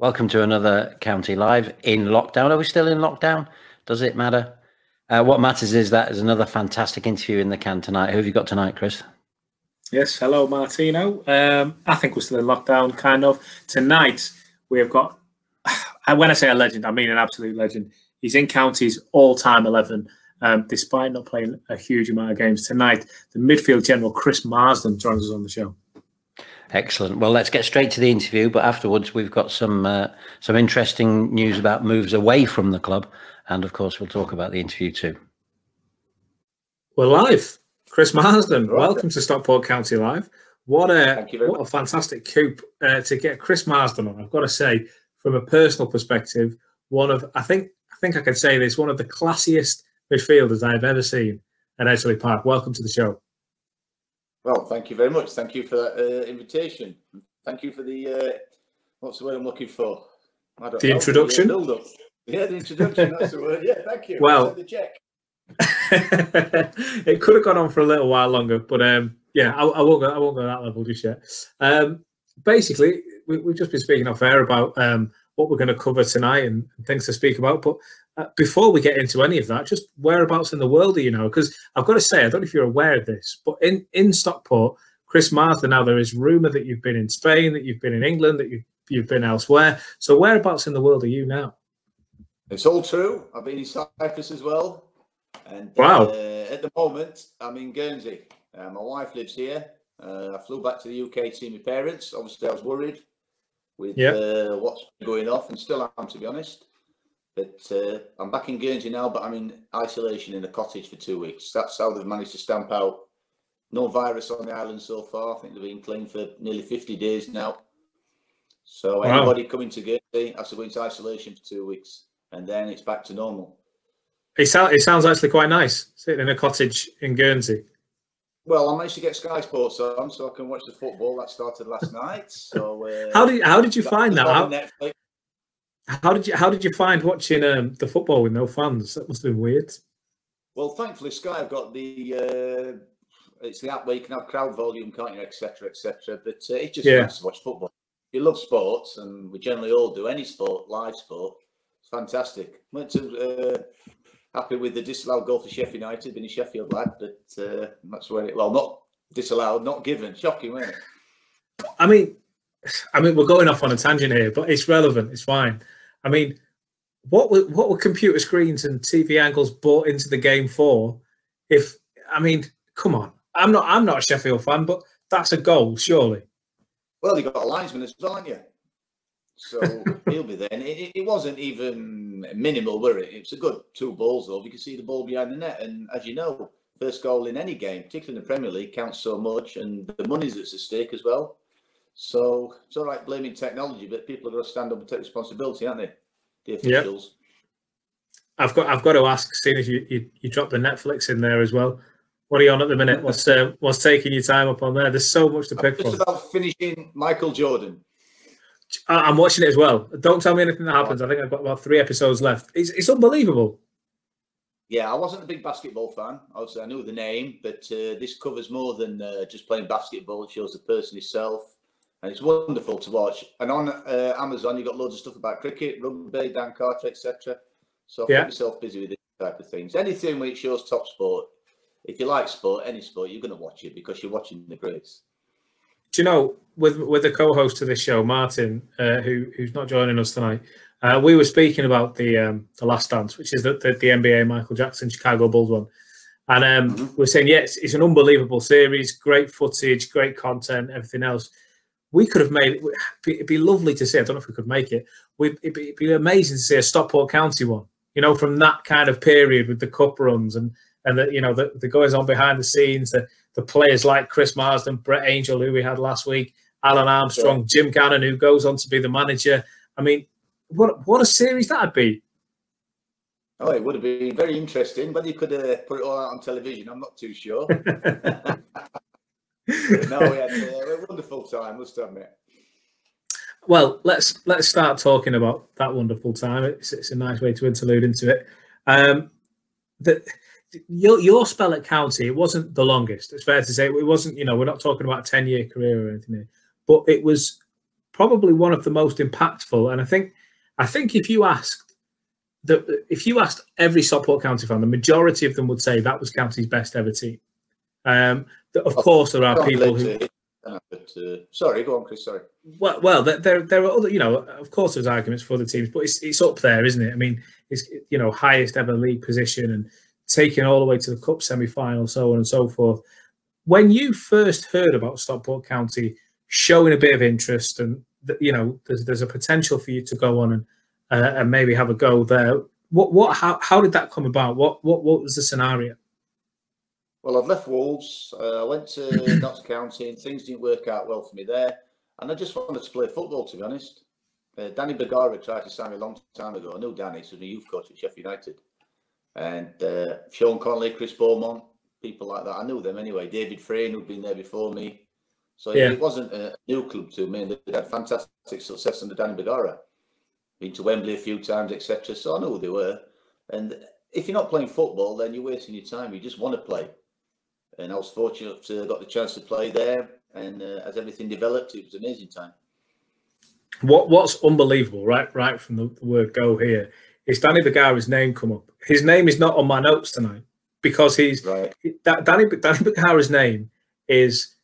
Welcome to another County Live in lockdown. Are we still in lockdown? Does it matter? Uh, what matters is that there's another fantastic interview in the can tonight. Who have you got tonight, Chris? Yes, hello, Martino. Um, I think we're still in lockdown, kind of. Tonight, we have got, when I say a legend, I mean an absolute legend. He's in County's all time 11, um, despite not playing a huge amount of games. Tonight, the midfield general, Chris Marsden, joins us on the show. Excellent. Well, let's get straight to the interview. But afterwards, we've got some uh, some interesting news about moves away from the club, and of course, we'll talk about the interview too. We're live. Chris Marsden, welcome to Stockport County Live. What a what a fantastic coup uh, to get Chris Marsden on. I've got to say, from a personal perspective, one of I think I think I can say this one of the classiest midfielders I've ever seen at Edgeley Park. Welcome to the show. Well, thank you very much. Thank you for that uh, invitation. Thank you for the uh, what's the word I'm looking for? the introduction. The yeah, the introduction. That's the word. Yeah, thank you. Well, the check. it could have gone on for a little while longer, but um, yeah, I, I, won't go. I won't go that level just yet. Um, basically, we, have just been speaking off air about um, what we're going to cover tonight and, and things to speak about. But uh, before we get into any of that, just whereabouts in the world are you now? Because I've got to say, I don't know if you're aware of this, but in, in Stockport, Chris Marsden, now there is rumour that you've been in Spain, that you've been in England, that you've, you've been elsewhere. So whereabouts in the world are you now? It's all true. I've been in Cyprus as well. And wow. Uh, at the moment, I'm in Guernsey. Uh, my wife lives here. Uh, I flew back to the UK to see my parents. Obviously, I was worried with. Uh, what's going off, and still am, to be honest. But uh, I'm back in Guernsey now, but I'm in isolation in a cottage for two weeks. That's how they've managed to stamp out no virus on the island so far. I think they've been clean for nearly 50 days now. So wow. anybody coming to Guernsey has to go into isolation for two weeks, and then it's back to normal. It, sound, it sounds actually quite nice sitting in a cottage in Guernsey. Well, I managed to get Sky Sports on, so I can watch the football that started last night. So uh, how did how did you find that? How, How did you How did you find watching um, the football with no fans? That must have been weird. Well, thankfully, Sky have got the uh, it's the app where you can have crowd volume, can't you, etc., etc. But uh, it's just yeah. nice to watch football. You love sports, and we generally all do. Any sport, live sport, it's fantastic. Went to uh, happy with the disallowed goal for Sheffield United, being a Sheffield lad, but uh, that's where it well not disallowed, not given. Shocking, wasn't it? I mean, I mean, we're going off on a tangent here, but it's relevant. It's fine. I mean, what were what were computer screens and TV angles brought into the game for? If I mean, come on, I'm not I'm not a Sheffield fan, but that's a goal, surely. Well, you got a linesman as well, aren't you? So he'll be there. And it, it, wasn't even minimal, were it? It was a good two balls, though. You can see the ball behind the net. And as you know, first goal in any game, particularly in the Premier League, counts so much. And the money's that's at stake as well. So it's all right blaming technology, but people are going to stand up and take responsibility, aren't they? The officials. Yep. I've got I've got to ask, seeing as you, you, you dropped the Netflix in there as well. What are you on at the minute? What's uh, what's taking your time up on there? There's so much to pick from. Just about finishing Michael Jordan. I'm watching it as well. Don't tell me anything that happens. I think I've got about three episodes left. It's, it's unbelievable. Yeah, I wasn't a big basketball fan. Obviously, I knew the name, but uh, this covers more than uh, just playing basketball. It shows the person himself and it's wonderful to watch. And on uh, Amazon, you've got loads of stuff about cricket, rugby, Dan Carter, etc. So yeah. keep yourself busy with this type of things. Anything where it shows top sport. If you like sport, any sport, you're going to watch it because you're watching the greats. Do you know, with with the co-host of this show, Martin, uh, who who's not joining us tonight, uh, we were speaking about the um, the Last Dance, which is the, the, the NBA Michael Jackson Chicago Bulls one. And um, mm-hmm. we're saying, yes, it's, an unbelievable series, great footage, great content, everything else we could have made it'd be lovely to see. I don't know if we could make it. It'd be, it'd be amazing to see a Stockport County one. You know, from that kind of period with the cup runs and and the you know the, the goings on behind the scenes, the the players like Chris Marsden, Brett Angell, who we had last week, Alun Armstrong, Jim Gannon, who goes on to be the manager. I mean, what what a series that'd be. Oh, it would have been very interesting, but you could uh, put it all out on television. I'm not too sure. no, we had a wonderful time, must admit. Well, let's let's start talking about that wonderful time. It's, it's a nice way to interlude into it. Um, the, your your spell at County, it wasn't the longest. It's fair to say it wasn't. You know, we're not talking about a ten year career or anything, here, but it was probably one of the most impactful. And I think, I think if you asked the, if you asked every Stockport County fan, the majority of them would say that was County's best ever team. Um, of course, there are people who. But, uh, sorry, go on, Chris. Sorry. Well, well, there, there are other, you know, of course, there's arguments for the teams, but it's it's up there, isn't it? I mean, it's you know highest ever league position and taking all the way to the cup semi-final, so on and so forth. When you first heard about Stockport County showing a bit of interest, and you know, there's there's a potential for you to go on and uh, and maybe have a go there. What what how how did that come about? What what what was the scenario? Well, I've left Wolves. Uh, I went to Notts County, and things didn't work out well for me there. And I just wanted to play football, to be honest. Uh, Danny Bergara tried to sign me a long time ago. I knew Danny, so he was my youth coach at Sheffield United. And uh, Sean Connelly, Chris Beaumont, people like that. I knew them anyway. David Frain, who'd been there before me. So yeah. it wasn't a new club to me. And they had fantastic success under Danny Bergara. Been to Wembley a few times, etc. So I know who they were. And if you're not playing football, then you're wasting your time. You just want to play. And I was fortunate to got the chance to play there. And uh, as everything developed, it was an amazing time. What What's unbelievable, right? Right from the, the word go here, is Danny Bergara's name come up. His name is not on my notes tonight because he's right. Danny Danny Bergara's name is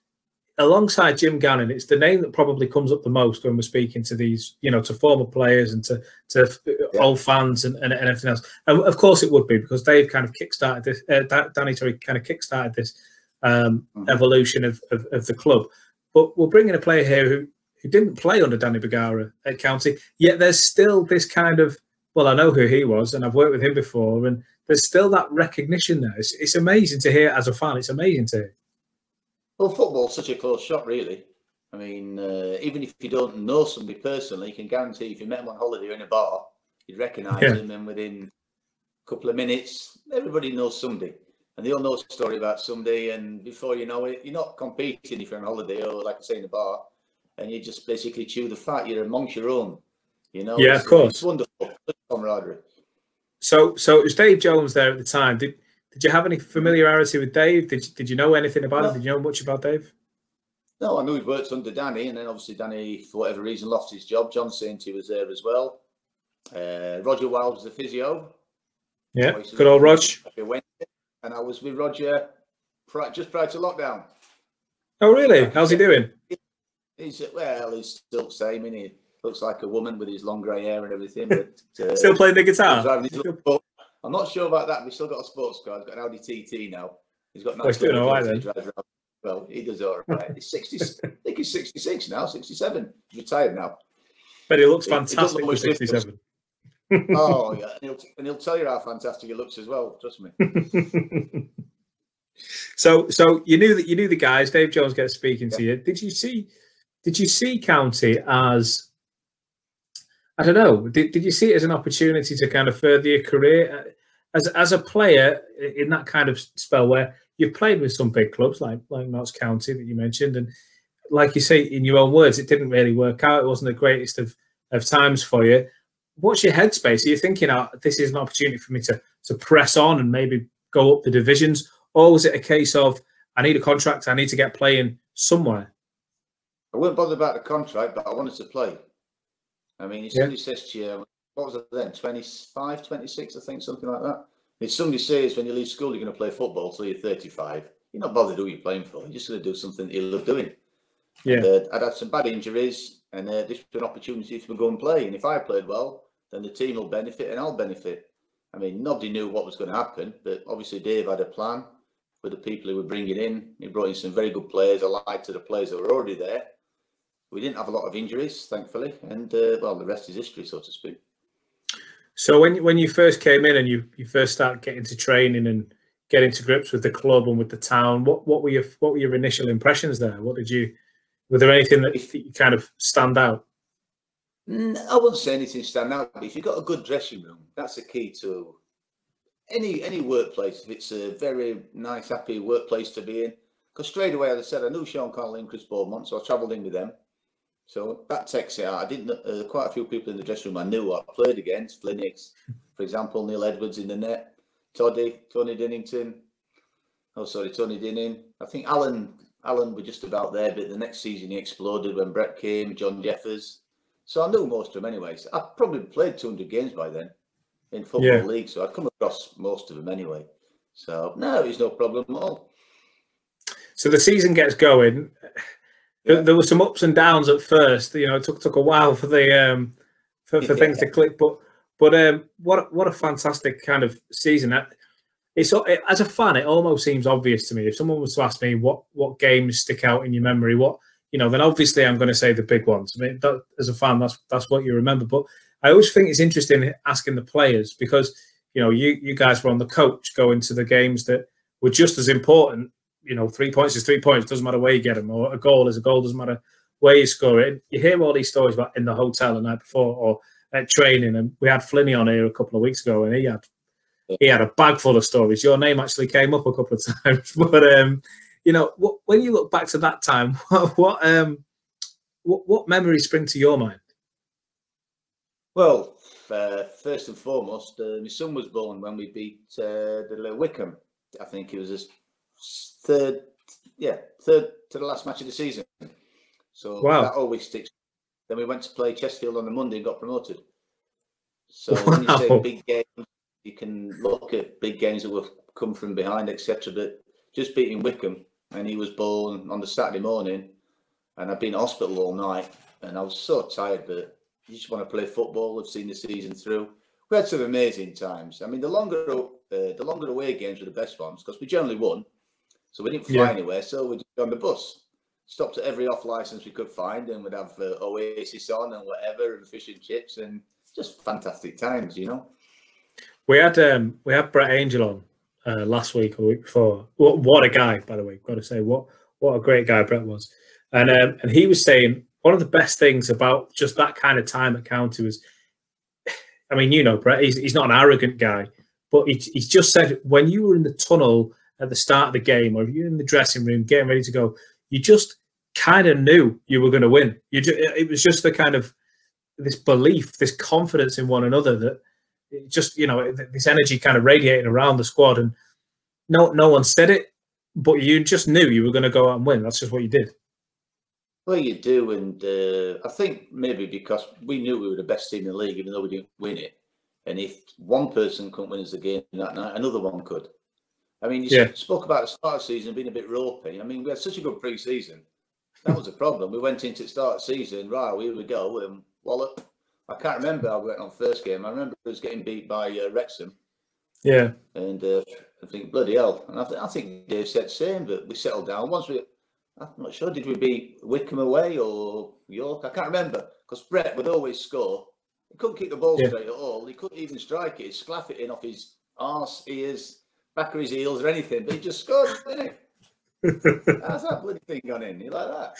alongside Jim Gannon. It's the name that probably comes up the most when we're speaking to these, you know, to former players and to to yeah. old fans and, and, and, everything else. And of course, it would be because Dave kind of kickstarted this. Uh, Danny sorry, kind of kickstarted this um, mm-hmm. evolution of, of, of the club. But we're bringing a player here who who didn't play under Danny Bergara at County. Yet there's still this kind of well, I know who he was, and I've worked with him before, and there's still that recognition there. It's, it's amazing to hear as a fan. It's amazing to hear. Well, football's such a close shot, really. I mean, uh, even if you don't know somebody personally, you can guarantee if you met him on holiday or in a bar, you'd recognise yeah. him, and within a couple of minutes, everybody knows somebody, and they all know a story about somebody, and before you know it, you're not competing if you're on holiday or, like I say, in a bar, and you just basically chew the fat. You're amongst your own, you know. Yeah, of course. It's wonderful camaraderie. So, so it was Dave Jones there at the time. Did did you have any familiarity with Dave? Did you, did you know anything about no. him? Did you know much about Dave? No, I knew he'd worked under Danny, and then obviously Danny, for whatever reason, lost his job. John Sainty was there as well. Uh, Roger Wild was the physio. Yeah, good old Rog. And I was with Roger just prior to lockdown. Oh, really? How's he doing? He's well, he's still the same. And he looks like a woman with his long grey hair and everything. But uh, still playing the guitar. I'm not sure about that. We've still got a sports car. He's got an Audi TT now. He's got. Well, he's doing all right then. Well, he does all right. He's 60. I think he's 66 now. 67. He's retired now. But he looks fantastic he, he 67. oh yeah, and he'll, and he'll tell you how fantastic he looks as well. Trust me. so, so you knew that you knew the guys. Dave Jones gets speaking yeah. to you. Did you see? Did you see County as I don't know. Did, did you see it as an opportunity to kind of further your career uh, as as a player in that kind of spell where you've played with some big clubs like like Notts County that you mentioned, and like you say in your own words, it didn't really work out. It wasn't the greatest of of times for you. What's your headspace? Are you thinking, oh, this is an opportunity for me to to press on and maybe go up the divisions, or was it a case of I need a contract, I need to get playing somewhere? I wouldn't bother about the contract, but I wanted to play. I mean, somebody yeah. says to you, what was it then, 25, 26, I think, something like that. If somebody says when you leave school you're going to play football till you're 35, you're not bothered who you're playing for. You're just going to do something that you love doing. Yeah. And, uh, I'd had some bad injuries, and uh, this was an opportunity to go and play. And if I played well, then the team will benefit and I'll benefit. I mean, nobody knew what was going to happen, but obviously Dave had a plan with the people he were bringing in. He brought in some very good players. I liked to the players that were already there we didn't have a lot of injuries, thankfully, and uh, well, the rest is history, so to speak. So when when you first came in and you you first start getting to training and getting to grips with the club and with the town, what what were your what were your initial impressions there? What did you were there anything that you kind of stand out? I wouldn't say anything stand out, but if you've got a good dressing room, that's the key to any any workplace. If it's a very nice, happy workplace to be in, because straight away, as I said, I knew Sean Connelly and Chris Beaumont, so I travelled in with them. So that takes it out. I didn't. Uh, quite a few people in the dressing room I knew I played against. Flinnix, for example, Neil Edwards in the net, Toddy, Tony Dinnington. Oh, sorry, Tony Dinning. I think Alun Alun were just about there, but the next season he exploded when Brett came, John Jeffers. So I knew most of them anyway. So I probably played 200 games by then in football yeah. league, so I'd come across most of them anyway. So no, it's no problem at all. So the season gets going. Yeah. There were some ups and downs at first. You know, it took took a while for the um, for, for yeah. things to click, but but um, what what a fantastic kind of season! It's it, as a fan, it almost seems obvious to me. If someone was to ask me what what games stick out in your memory, what you know, then obviously I'm going to say the big ones. I mean, that, as a fan, that's that's what you remember. But I always think it's interesting asking the players because you know you you guys were on the coach going to the games that were just as important. You know, three points is three points. Doesn't matter where you get them, or a goal is a goal. Doesn't matter where you score it. You hear all these stories about in the hotel the night before or at training, and we had Flinny on here a couple of weeks ago, and he had he had a bag full of stories. Your name actually came up a couple of times, but um, you know, what, when you look back to that time, what what, um, what, what memories spring to your mind? Well, uh, first and foremost, uh, my son was born when we beat uh, the Wycombe. I think it was third, yeah, third to the last match of the season. So wow. that always sticks. Then we went to play Chesterfield on the Monday and got promoted. So wow. when you say big games, you can look at big games that will come from behind, etc. But just beating Wycombe, and he was born on the Saturday morning, and I've been in hospital all night, and I was so tired, but you just want to play football. I've seen the season through. We had some amazing times. I mean, the longer uh, the longer away games were the best ones because we generally won, so we didn't fly yeah. anywhere. So we'd just on the bus, stopped at every off license we could find, and we'd have uh, Oasis on and whatever, and fish and chips, and just fantastic times, you know. We had um, we had Brett Angell on uh, last week or week before. What, what a guy, by the way. Got to say, what what a great guy Brett was. And um, and he was saying one of the best things about just that kind of time at County was, I mean, you know, Brett, he's, he's not an arrogant guy, but he, he's just said when you were in the tunnel at the start of the game or you're in the dressing room getting ready to go, you just kind of knew you were going to win. You just, it was just the kind of this belief, this confidence in one another that just you know this energy kind of radiating around the squad, and no no one said it, but you just knew you were going to go out and win. That's just what you did. Well, you do, and uh, I think maybe because we knew we were the best team in the league, even though we didn't win it. And if one person couldn't win us the game that night, another one could. I mean, you yeah. spoke about the start of the season being a bit ropey. I mean, we had such a good pre-season. That was a problem. we went into the start of the season, right, here we go, and wallop. I can't remember how we went on first game. I remember it was getting beat by uh, Wrexham. Yeah. And uh, I think, bloody hell. And I, th- I think Dave said the same, but we settled down. Once we, I'm not sure, did we beat Wycombe away or York? I can't remember because Brett would always score. He couldn't kick the ball yeah. straight at all. He couldn't even strike it. He'd sclaff it in off his arse, ears, back of his heels or anything, but he just scored, didn't he? How's that bloody thing gone in? You like that?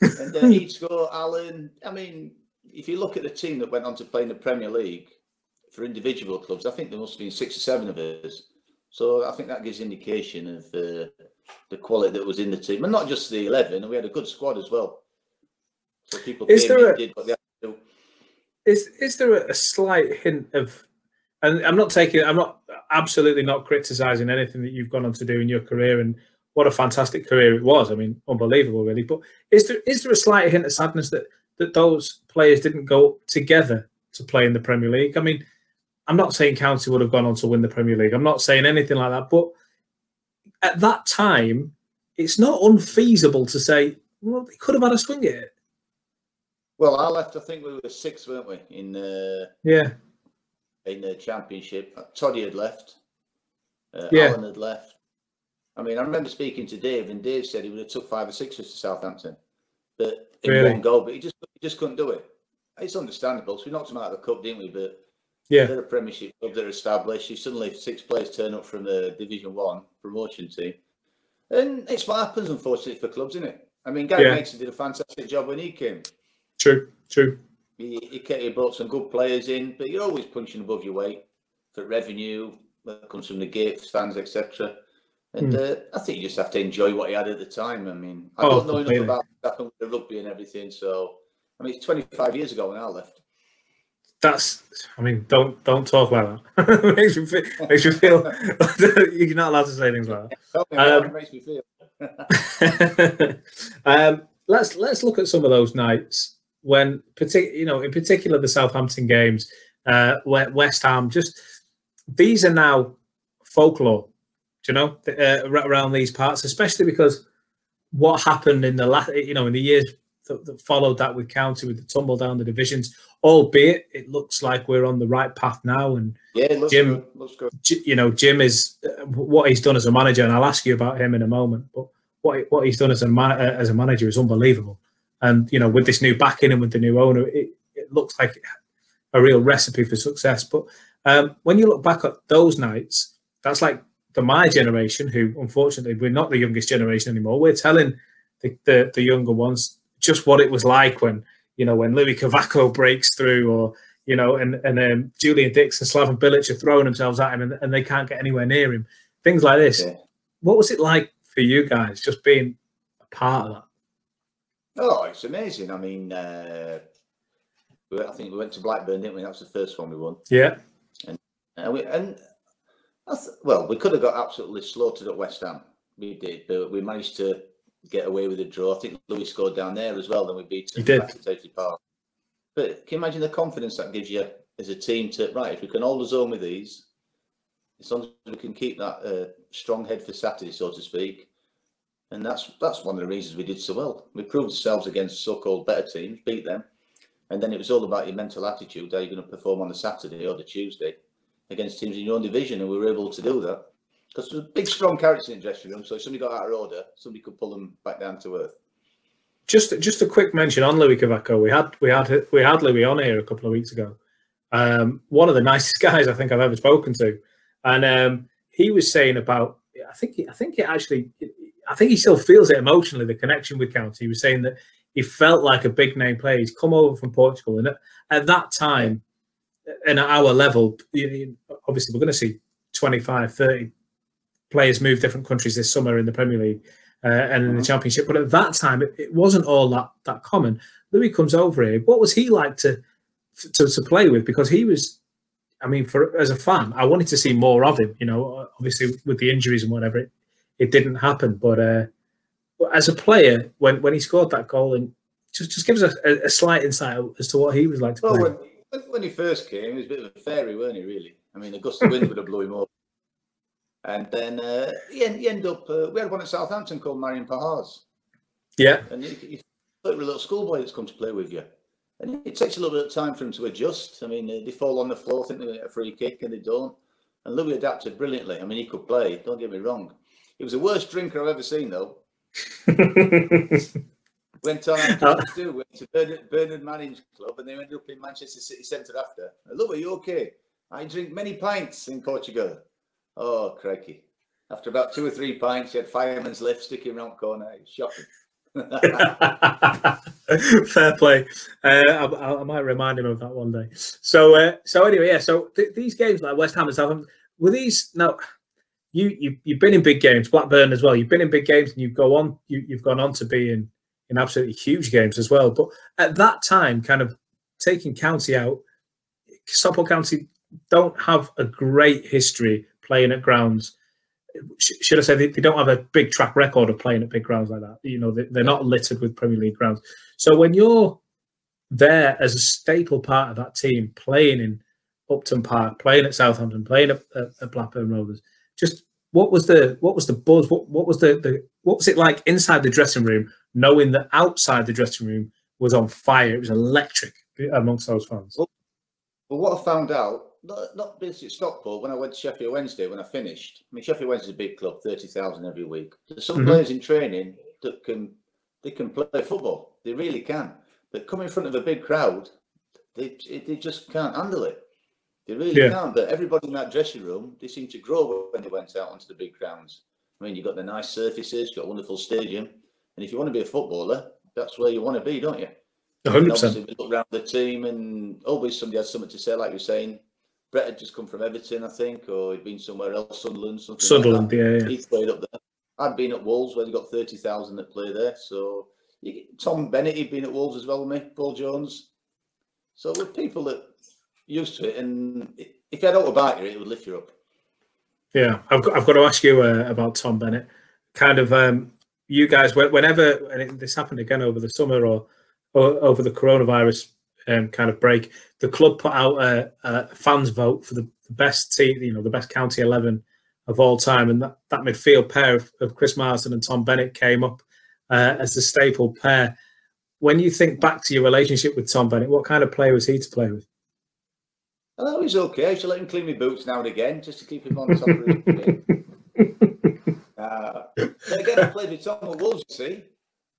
And then he'd score Alun. I mean, if you look at the team that went on to play in the Premier League for individual clubs, I think there must have been six or seven of us. So I think that gives indication of uh, the quality that was in the team, and not just the eleven. And we had a good squad as well. So people is there a, did what they had to do. Is is there a slight hint of? And I'm not taking. I'm not absolutely not criticizing anything that you've gone on to do in your career, and what a fantastic career it was. I mean, unbelievable, really. But is there is there a slight hint of sadness that that those players didn't go together to play in the Premier League. I mean, I'm not saying County would have gone on to win the Premier League. I'm not saying anything like that. But at that time, it's not unfeasible to say, well, they could have had a swing at it. Well, I left. I think we were six, weren't we? In uh, yeah, in the championship. Toddy had left. Uh, yeah. Alun had left. I mean, I remember speaking to Dave, and Dave said he would have took five or six to Southampton, but in really? one goal, but he just he just couldn't do it. It's understandable. So we knocked him out of the cup, didn't we? But yeah, they're a Premiership club. They're established. You suddenly six players turn up from the Division One promotion team, and it's what happens, unfortunately, for clubs, isn't it? I mean, Gary yeah. Mason did a fantastic job when he came. True, true. He, he, he brought some good players in, but you're always punching above your weight for revenue that comes from the gifts, fans, etc. And mm. uh, I think you just have to enjoy what he had at the time. I mean, I oh, don't know completely. enough about the rugby and everything. So, I mean, it's 25 years ago when I left. That's, I mean, don't don't talk like that. makes, you feel, makes you feel you're not allowed to say things like that. Um, makes me feel. um, let's let's look at some of those nights when, you know, in particular the Southampton games, uh, West Ham. Just these are now folklore, do you know, uh, around these parts, especially because what happened in the last, you know, in the years that, that, followed that with County with the tumble down the divisions. Albeit it looks like we're on the right path now, and yeah, Jim, good. Good. you know, Jim is uh, what he's done as a manager, and I'll ask you about him in a moment. But what what he's done as a man, uh, as a manager is unbelievable. And you know, with this new backing and with the new owner, it, it looks like a real recipe for success. But um, when you look back at those nights, that's like the my generation, who unfortunately we're not the youngest generation anymore. We're telling the, the, the younger ones just what it was like when you know when Louis Cavaco breaks through, or you know, and and um, Julian Dicks and Slaven Bilic are throwing themselves at him, and, and they can't get anywhere near him. Things like this. Yeah. What was it like for you guys, just being a part of that? Oh, it's amazing. I mean, uh, I think we went to Blackburn, didn't we? That was the first one we won. Yeah. And and, we, and well, we could have got absolutely slaughtered at West Ham. We did, but we managed to get away with a draw. I think Louis scored down there as well. Then we beat him did. Safety Park. But can you imagine the confidence that gives you as a team to right? If we can hold the zone with these, as long as we can keep that uh, strong head for Saturday, so to speak, and that's that's one of the reasons we did so well. We proved ourselves against so-called better teams, beat them, and then it was all about your mental attitude. How you're going to perform on the Saturday or the Tuesday against teams in your own division, and we were able to do that because there's a big, strong characters in the dressing room. So if somebody got out of order, somebody could pull them back down to earth. Just, just a quick mention on Louis Cavaco. We had, we had, we had Louis on here a couple of weeks ago. Um, one of the nicest guys I think I've ever spoken to, and um, he was saying about. I think, I think it actually, I think he still feels it emotionally. The connection with County. He was saying that he felt like a big name player. He's come over from Portugal, and at, at that time, and at our level, obviously we're going to see 25, 30 players move different countries this summer in the Premier League uh, and in the mm-hmm. Championship. But at that time, it, it, wasn't all that that common. Louis comes over here. What was he like to to, to play with? Because he was, I mean, for as a fan, I wanted to see more of him. You know, obviously with the injuries and whatever, it, it didn't happen. But uh, as a player, when when he scored that goal, and just just gives us a, a, slight insight as to what he was like to well, play. When, when he first came, he was a bit of a fairy, weren't he? Really, I mean, a gust of wind would have blew him up. And then uh, he, end, he ended up. Uh, we had one at Southampton called Marian Pahars. Yeah, and he's a little schoolboy that's come to play with you, and it takes a little bit of time for him to adjust. I mean, they fall on the floor, think they get a free kick, and they don't. And Louis adapted brilliantly. I mean, he could play. Don't get me wrong. He was the worst drinker I've ever seen, though. went on to do went to Bernard, Bernard Manning's club, and they ended up in Manchester City Centre after. I Love, are you okay? I drink many pints in Portugal. Oh, crikey. After about two or three pints, he had fireman's lift sticking around corner. Shocking. Fair play. Uh, I, I, might remind him of that one day. So, uh, so anyway, yeah. So th- these games like West Ham and Southampton, were these now? You, you you've been in big games, Blackburn as well. You've been in big games, and you go on. You, you've gone on to be in in absolutely huge games as well. But at that time, kind of taking County out, Stockport County don't have a great history playing at grounds. Should I say they, they, don't have a big track record of playing at big grounds like that? You know, they, they're not littered with Premier League grounds. So when you're there as a staple part of that team, playing in Upton Park, playing at Southampton, playing at, at, at Blackburn Rovers, just what was the what was the buzz? What what was the, the what was it like inside the dressing room knowing that outside the dressing room was on fire. It was electric amongst those fans. Well, well what I found out, not, not basically Stockport, when I went to Sheffield Wednesday, when I finished, I mean, Sheffield Wednesday is a big club, 30,000 every week. There's some mm-hmm. players in training that can, they can play football. They really can. But come in front of a big crowd, they, they just can't handle it. They really yeah. can't. But everybody in that dressing room, they seemed to grow when they went out onto the big grounds. I mean, you've got the nice surfaces, you've got a wonderful stadium. And if you want to be a footballer, that's where you want to be, don't you? 100%. we look around the team and always somebody has something to say, like you're saying. Brett had just come from Everton, I think, or he'd been somewhere else, Sunderland, something Sunderland, like yeah, yeah. He played up there. I'd been at Wolves where they got 30,000 that play there. So you, Tom Bennett, he'd been at Wolves as well with me, Paul Jones. So with people that used to it, and if you had you, it would lift you up. Yeah, I've got, I've got to ask you uh, about Tom Bennett. Kind of, um, you guys, whenever and this happened again over the summer or, or over the coronavirus um, kind of break, the club put out a, a fans vote for the, the, best team, you know, the best county eleven of all time, and that, that midfield pair of, of Chris Marsden and Tom Bennett came up uh, as the staple pair. When you think back to your relationship with Tom Bennett, what kind of player was he to play with? Oh, he's okay. I should let him clean my boots now and again, just to keep him on top of his uh, again, I played with Tom at Wolves, you see.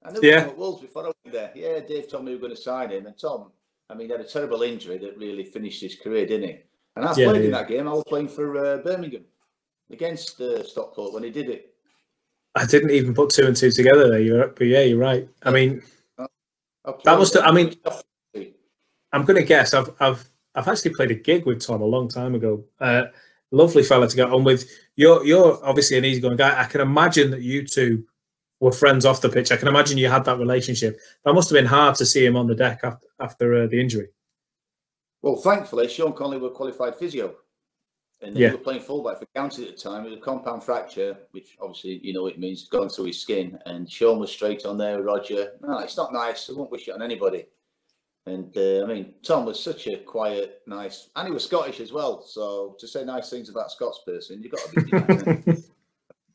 I knew yeah. Tom at Wolves before I went there. Yeah, Dave told me we were going to sign him. And Tom, I mean, he had a terrible injury that really finished his career, didn't he? And I yeah, played yeah. in that game. I was playing for uh, Birmingham against uh, Stockport when he did it. I didn't even put two and two together there. You're, but yeah, you're right. I mean, that must. Have, I mean, I'm going to guess. I've I've I've actually played a gig with Tom a long time ago. Uh, lovely fella to get on with. You're you're obviously an easygoing guy. I can imagine that you two were friends off the pitch. I can imagine you had that relationship. That must have been hard to see him on the deck after after uh, the injury. Well, thankfully, Sean Connelly were qualified physio, and yeah. he was playing fullback for County at the time. It was a compound fracture, which obviously you know it means going through his skin. And Sean was straight on there. Roger, no, it's not nice. I won't wish it on anybody. And uh, I mean, Tom was such a quiet, nice, and he was Scottish as well. So to say nice things about Scots person, you've got to be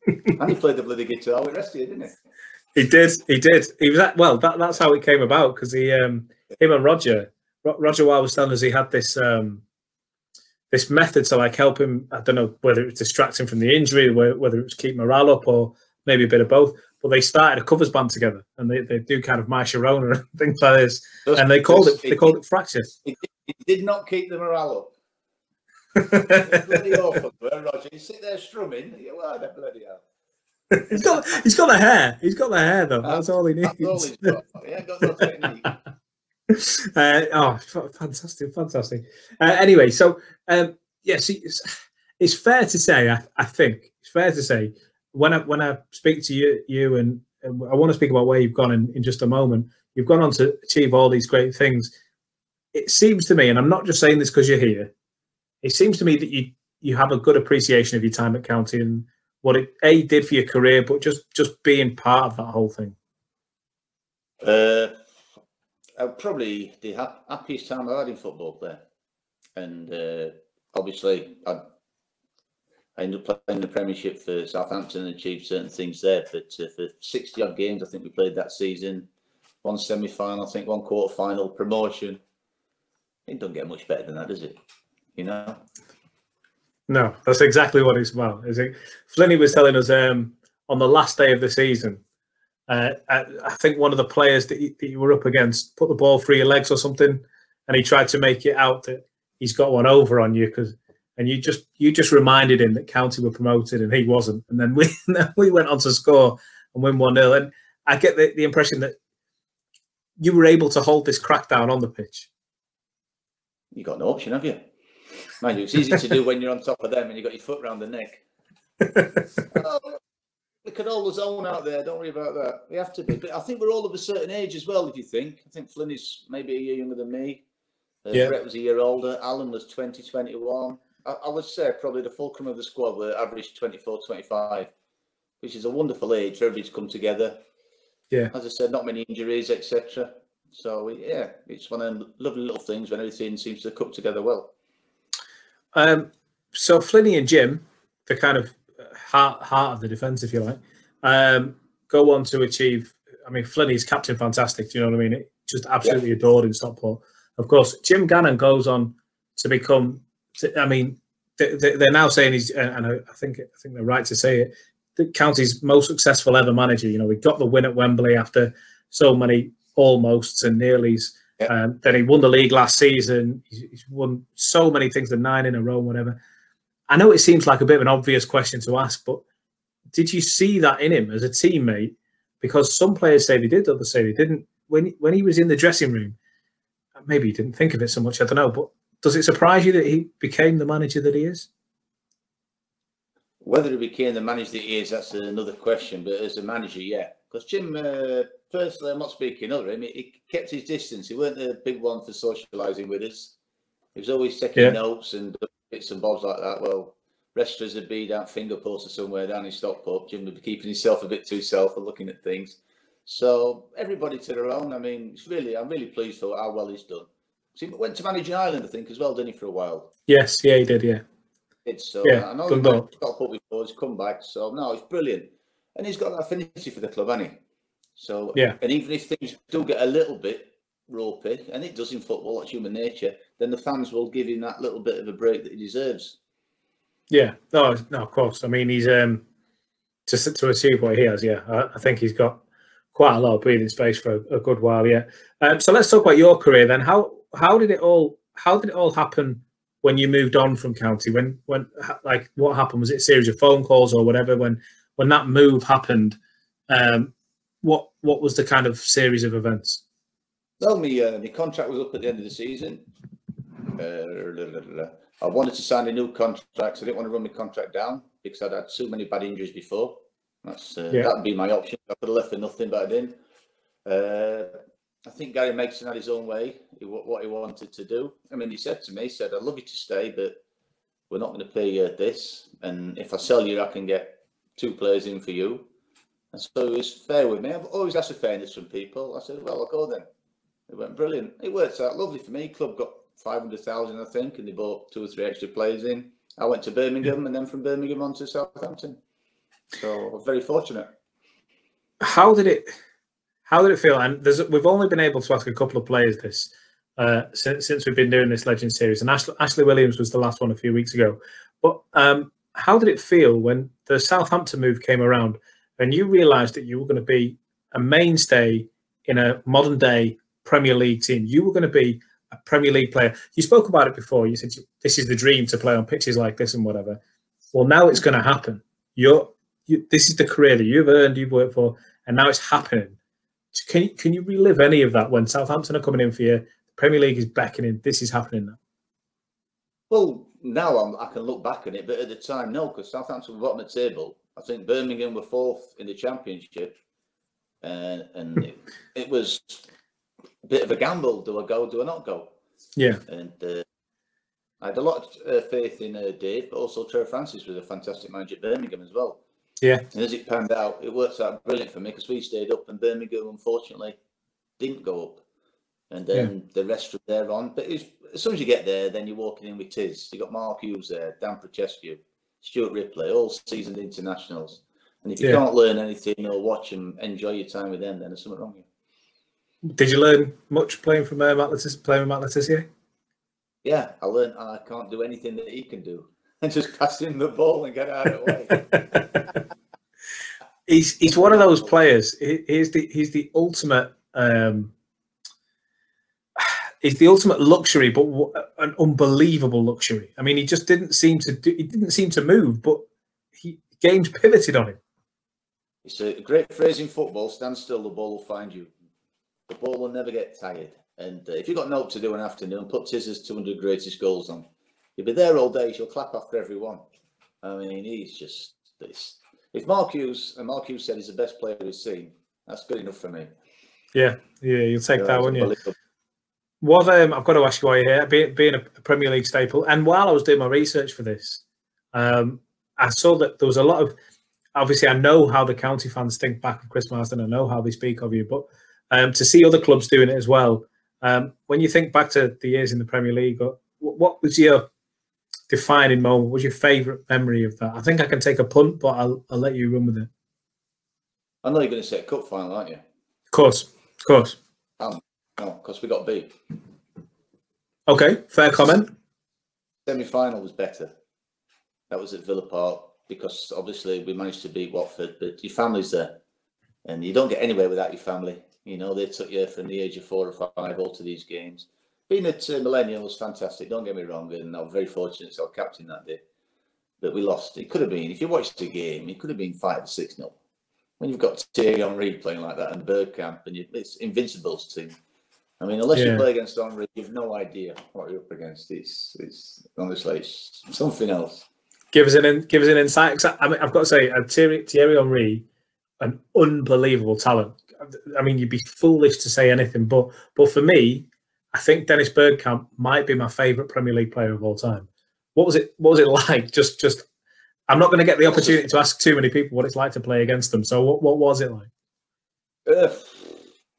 and he played the bloody guitar with Resty, didn't he? He did. He did. He was at, well. That, that's how it came about because he, um, him and Roger, Roger Wild was telling us he had this um, this method to like help him. I don't know whether it was distracting from the injury, whether it was keep morale up, or maybe a bit of both. But they started a covers band together, and they, they do kind of My Sharona and things like this. Just, and they called it they called it Fracture. It, it did not keep the morale up. bloody awful, Roger. You sit there strumming. You are the bloody hell. he's got he's got the hair. He's got the hair though. That's, That's all he needs. All. He ain't got no technique. Uh, oh, fantastic, fantastic. Uh, anyway, so um, yes, it's, it's fair to say. I, I think it's fair to say when I when I speak to you, you and, and I want to speak about where you've gone in, in just a moment. You've gone on to achieve all these great things. It seems to me, and I'm not just saying this because you're here. It seems to me that you you have a good appreciation of your time at county and what it a did for your career, but just just being part of that whole thing. Uh, probably the happiest time I've had in football there, and uh, obviously I I ended up playing the Premiership for Southampton and achieved certain things there. But uh, for 60 odd games, I think we played that season. One semi final, I think one quarter final, promotion. It doesn't get much better than that, does it? You know? No, that's exactly what it's about. Is it? Flinny was telling us um, on the last day of the season. Uh, I, I, think one of the players that you, that you were up against put the ball through your legs or something, and he tried to make it out that he's got one over on you because and you just you just reminded him that County were promoted and he wasn't, and then we we went on to score and win one 0 And I get the, the impression that you were able to hold this crackdown on the pitch. You got no option, have you? Mind you, it's easy to do when you're on top of them and you've got your foot around the neck. oh, we can hold the zone out there. Don't worry about that. We have to be. But I think we're all of a certain age as well. If you think, I think Flynn is maybe a year younger than me. Uh, yeah. Brett was a year older. Alun was 20, 21. I, would say probably the fulcrum of the squad were average 24, 25, which is a wonderful age for everybody to come together. Yeah. As I said, not many injuries, etc. So yeah, it's one of the lovely little things when everything seems to come together well. Um, so Flinny and Jim, the kind of heart heart of the defence, if you like, um, go on to achieve. I mean, Flinny's captain, fantastic. Do you know what I mean? It just absolutely yeah. adored in Stockport. Of course, Jim Gannon goes on to become I mean, they're now saying he's, and I think I think they're right to say it, the county's most successful ever manager. You know, he got the win at Wembley after so many almosts and nearlys. Yep. Um, then he won the league last season. He's won so many things, the nine in a row, whatever. I know it seems like a bit of an obvious question to ask, but did you see that in him as a teammate? Because some players say they did, others say they didn't. When when he was in the dressing room, maybe he didn't think of it so much. I don't know, but does it surprise you that he became the manager that he is? Whether he became the manager that he is, that's another question. But as a manager, yeah. Because Jim, uh, personally, I'm not speaking of him. He, he, kept his distance. He weren't the big one for socialising with us. He was always taking yeah. notes and bits and bobs like that. Well, Restorers would be down finger post or somewhere down in Stockport. Jim would be keeping himself a bit to himself and looking at things. So everybody to their own. I mean, it's really, I'm really pleased for how well he's done. He went to manage Ireland, I think, as well, didn't he, for a while? Yes, yeah, he did, yeah. It's so yeah, I know he's got put before, he's come back. So no, it's brilliant. And he's got that affinity for the club, hasn't he? So yeah. And even if things do get a little bit ropey, and it does in football, it's human nature, then the fans will give him that little bit of a break that he deserves. Yeah, no, no, of course. I mean, he's um to to achieve what he has. Yeah, I, I think he's got quite a lot of breathing space for a, a good while. Yeah. Um, so let's talk about your career then. How how did it all how did it all happen when you moved on from county? When when like what happened? Was it a series of phone calls or whatever? When when that move happened, um, what what was the kind of series of events? Well, my uh, my contract was up at the end of the season. Uh, I wanted to sign a new contract. So I didn't want to run my contract down because I'd had so many bad injuries before. That's uh, yeah. that'd be my option. I could have left for nothing, but I didn't. Uh, I think Gary Megson had his own way, what he wanted to do. I mean, he said to me, he said, I'd love you to stay, but we're not going to pay you this. And if I sell you, I can get two players in for you. And so it was fair with me. I've always asked for fairness from people. I said, well, I'll go then. It went brilliant. It worked out lovely for me. Club got 500,000, I think, and they bought two or three extra players in. I went to Birmingham and then from Birmingham on to Southampton. So I was very fortunate. How did it how did it feel? And we've only been able to ask a couple of players this uh, since, since we've been doing this Legend series, and Ashley, Ashley Williams was the last one a few weeks ago. But um, how did it feel when the Southampton move came around and you realised that you were going to be a mainstay in a modern day Premier League team? You were going to be a Premier League player. You spoke about it before. You said this is the dream to play on pitches like this and whatever. Well, now it's going to happen. You're you, this is the career that you've earned, you've worked for, and now it's happening. Can you, can you relive any of that when Southampton are coming in for you? The Premier League is beckoning. This is happening now. Well, now I'm, i can look back on it, but at the time, no, because Southampton were bottom of the table. I think Birmingham were fourth in the Championship, uh, and it, it, was a bit of a gamble: do I go? Do I not go? Yeah. And uh, I had a lot of uh, faith in uh, Dave, but also Trevor Francis was a fantastic manager at Birmingham as well. Yeah. And as it panned out, it worked out brilliant for me because we stayed up and Birmingham, unfortunately, didn't go up. And then yeah. the rest from there on. But was, as soon as you get there, then you're walking in with Tiz. You've got Mark Hughes there, Dan Petrescu, Stuart Ripley, all seasoned internationals. And if you yeah. can't learn anything or watch them, enjoy your time with them, then there's something wrong with you. Did you learn much playing from uh, Matt Le Tissier, playing with Matt Le Yeah, I learned I can't do anything that he can do. And just pass him the ball and get out of the way. he's he's one of those players. He's the he's the ultimate. Um, he's the ultimate luxury, but an unbelievable luxury. I mean, he just didn't seem to do, he didn't seem to move, but he games pivoted on him. It's a great phrase in football: "Stand still, the ball will find you." The ball will never get tired. And uh, if you've got no to do an afternoon, put Tiz's 200 greatest goals on. You'll be there all day. You'll clap after every one. I mean, he's just this if Mark Hughes and Mark Hughes said he's the best player we've seen, that's good enough for me. Yeah, yeah, you'll take yeah, that, won't you? What um, I've got to ask you why you're here, being, being a Premier League staple, and while I was doing my research for this, um, I saw that there was a lot of. Obviously, I know how the county fans think back of Chris Marsden. I know how they speak of you, but um, to see other clubs doing it as well. Um, when you think back to the years in the Premier League, what was your defining moment? What's your favourite memory of that? I think I can take a punt, but I'll, I'll let you run with it. I know you're going to say cup final, aren't you? Of course, of course. Um, no, because we got beat. Okay, fair comment. Semi final was better. That was at Villa Park because obviously we managed to beat Watford, but your family's there, and you don't get anywhere without your family. You know, they took you from the age of four or five all to these games being at uh, Millennium was fantastic. Don't get me wrong, and I was very fortunate to so have captain that day. But we lost. It could have been if you watched the game, it could have been five or six nil. When you've got Thierry Henry playing like that and Bergkamp, and you, it's Invincibles team. I mean, unless yeah. you play against Henry, you've no idea what you're up against. It's it's honestly it's something else. Give us an give us an insight. I mean, I've got to say, uh, Thierry, Thierry Henry, an unbelievable talent. I mean, you'd be foolish to say anything, but but for me, I think Dennis Bergkamp might be my favourite Premier League player of all time. What was it? What was it like? Just, just I'm not going to get the opportunity to ask too many people what it's like to play against them. So, what, what was it like? Uh,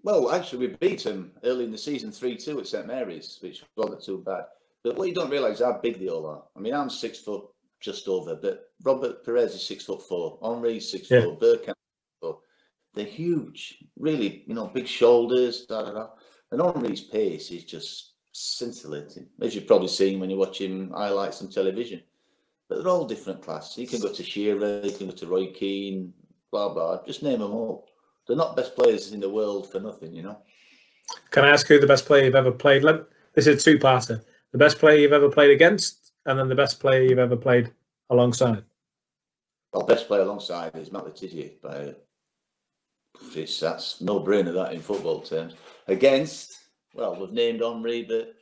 well, actually, we beat them early in the season 3 2 at St Mary's, which wasn't too bad. But what you don't realise is how big they all are. I mean, I'm six foot just over, but Robert Pires is six foot four, Henry's six yeah. foot, Bergkamp. They're huge, really, you know, big shoulders, da da da. And Henry's pace is just scintillating, as you've probably seen when you're watching highlights on television. But they're all different class. You can go to Shearer, you can go to Roy Keane, blah blah. Just name them all. They're not best players in the world for nothing, you know. Can I ask who the best player you've ever played? This is a two-parter. The best player you've ever played against, and then the best player you've ever played alongside. Well, best player alongside is Matt Le Tissier. By it's that's no brainer that in football terms. Against, well, we've named Henry, but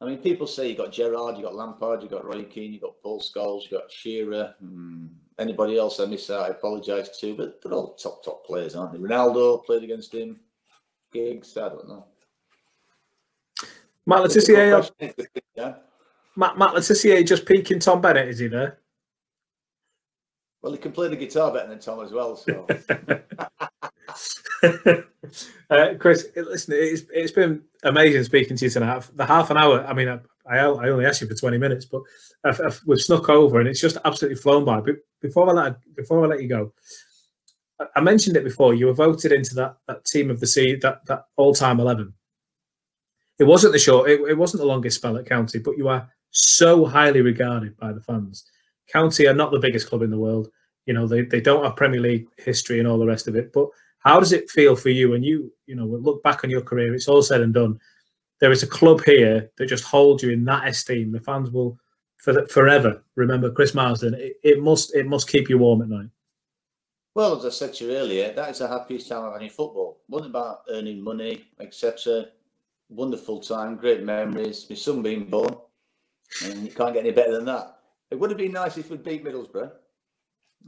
I mean, people say you got Gerrard, you got Lampard, you got Roy Keane, you got Paul Scholes, you got Shearer. Hmm. Anybody else I miss out, I apologise to, but they're all top top players, aren't they? Ronaldo played against him. Giggs, I don't know. Matt Le Tissier, yeah. Matt, Matt Le Tissier just peeking Tom Bennett, is he there? Well, he can play the guitar better than Tom as well. So, uh, Chris, listen, it's it's been amazing speaking to you tonight. The half an hour. I mean, I, I only asked you for twenty minutes, but I've, I've, we've snuck over, and it's just absolutely flown by. But before I let before I let you go, I, I mentioned it before. You were voted into that that team of the sea, that that all time eleven. It wasn't the short. It, it wasn't the longest spell at County, but you are so highly regarded by the fans. County are not the biggest club in the world. You know, they, they don't have Premier League history and all the rest of it. But how does it feel for you when you, you know, look back on your career? It's all said and done. There is a club here that just holds you in that esteem. The fans will for forever remember Chris Marsden. It, it must it must keep you warm at night. Well, as I said to you earlier, that is the happiest time of any football. It wasn't about earning money, etc. Wonderful time, great memories. My son being born, and you can't get any better than that. It would have been nice if we'd beat Middlesbrough.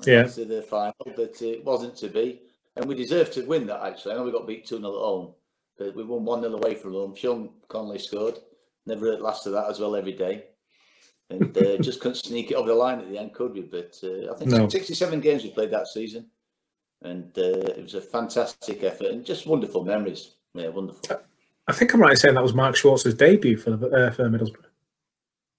Yeah. To the final, but it wasn't to be. And we deserved to win that, actually. I know we got beat 2 0 at home, but we won 1 0 away from home. Sean Connelly scored. Never at last of that as well every day. And uh, just couldn't sneak it over the line at the end, could we? But uh, I think no. 67 games we played that season. And uh, it was a fantastic effort and just wonderful memories. Yeah, wonderful. I think I'm right in saying that was Mark Schwarzer's debut for, the, uh, for Middlesbrough.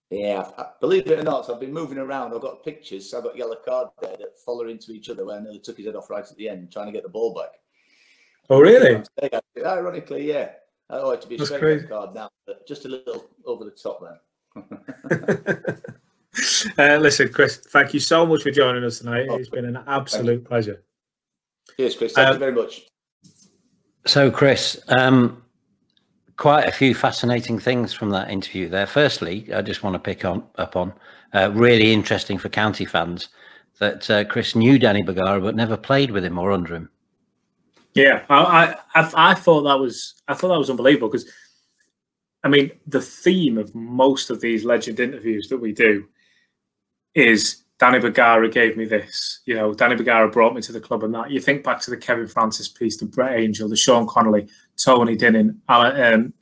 Yeah, believe it or not, I've been moving around. I've got pictures. I've got yellow card there that follow into each other where I nearly took his head off right at the end, trying to get the ball back. Oh, really? Ironically, yeah. Oh, it to be a straight card now, but just a little over the top there. uh, listen, Chris, thank you so much for joining us tonight. It's been an absolute pleasure. Yes, Chris. Thank um, you very much. So, Chris, um, quite a few fascinating things from that interview there. Firstly, I just want to pick on up on uh, really interesting for county fans that uh, Chris knew Danny Bergara but never played with him or under him. Yeah, I, I I thought that was I thought that was unbelievable because I mean the theme of most of these legend interviews that we do is Danny Bergara gave me this. You know, Danny Bergara brought me to the club and that. You think back to the Kevin Francis piece, the Brett Angell, the Sean Connelly, Tony Dinning, um,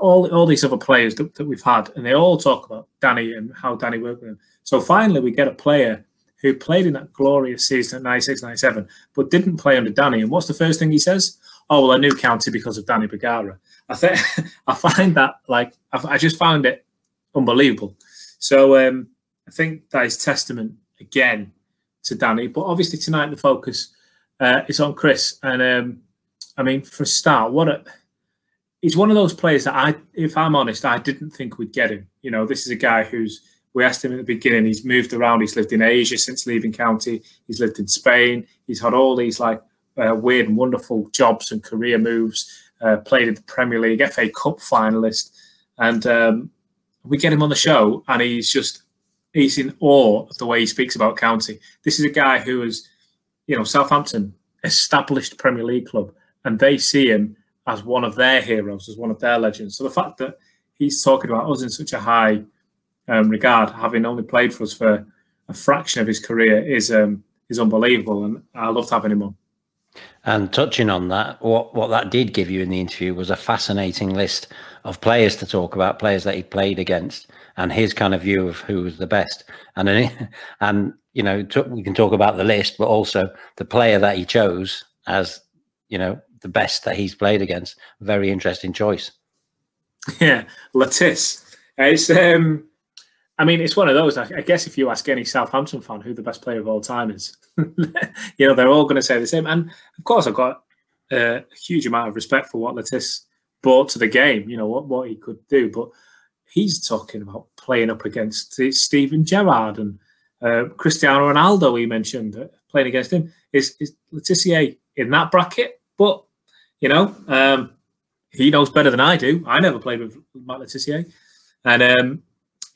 all all these other players that, that, we've had, and they all talk about Danny and how Danny worked with him. So finally, we get a player who played in that glorious season at 96 97, but didn't play under Danny. And what's the first thing he says? Oh, well, I knew County because of Danny Bergara. I think I find that like I, I just found it unbelievable. So um, I think that is testament again to Danny. But obviously tonight the focus uh, is on Chris, and um, I mean for a start, what a he's one of those players that I, if I'm honest, I didn't think we'd get him. You know, this is a guy who's we asked him at the beginning. He's moved around. He's lived in Asia since leaving county. He's lived in Spain. He's had all these like uh, weird and wonderful jobs and career moves. Uh, played in the Premier League, FA Cup finalist, and um, we get him on the show, and he's just he's in awe of the way he speaks about county. This is a guy who is, you know, Southampton established Premier League club, and they see him as one of their heroes, as one of their legends. So the fact that he's talking about us in such a high um, regard, having only played for us for a fraction of his career, is um, is unbelievable, and I loved having him on. And touching on that, what, what that did give you in the interview was a fascinating list of players to talk about, players that he played against, and his kind of view of who was the best. And then, and you know, we can talk about the list, but also the player that he chose as you know the best that he's played against. Very interesting choice. Yeah, Le It's um, I mean, it's one of those. I guess if you ask any Southampton fan who the best player of all time is, you know, they're all going to say the same. And of course, I've got a huge amount of respect for what Le brought to the game. You know what what he could do, but he's talking about playing up against Steven Gerrard and uh, Cristiano Ronaldo. He mentioned uh, playing against him. Is is Le in that bracket? But you know, um, he knows better than I do. I never played with Matt Le and um,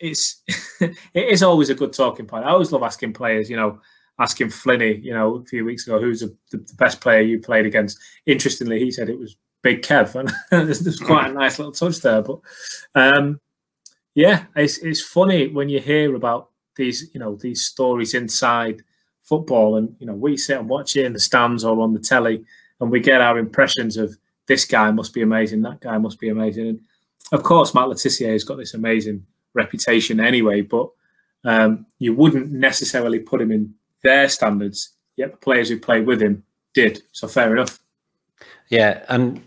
it's it is always a good talking point. I always love asking players. You know, asking Flinny. You know, a few weeks ago, who's the, the, best player you played against? Interestingly, he said it was Big Kev, and there's, quite a nice little touch there. But um, yeah, it's it's funny when you hear about these you know these stories inside football, and you know we sit and watch it in the stands or on the telly, and we get our impressions of this guy must be amazing, that guy must be amazing. And of course, Matt Le Tissier has got this amazing reputation anyway, but um, you wouldn't necessarily put him in their standards. Yet the players who played with him did. So fair enough. Yeah, and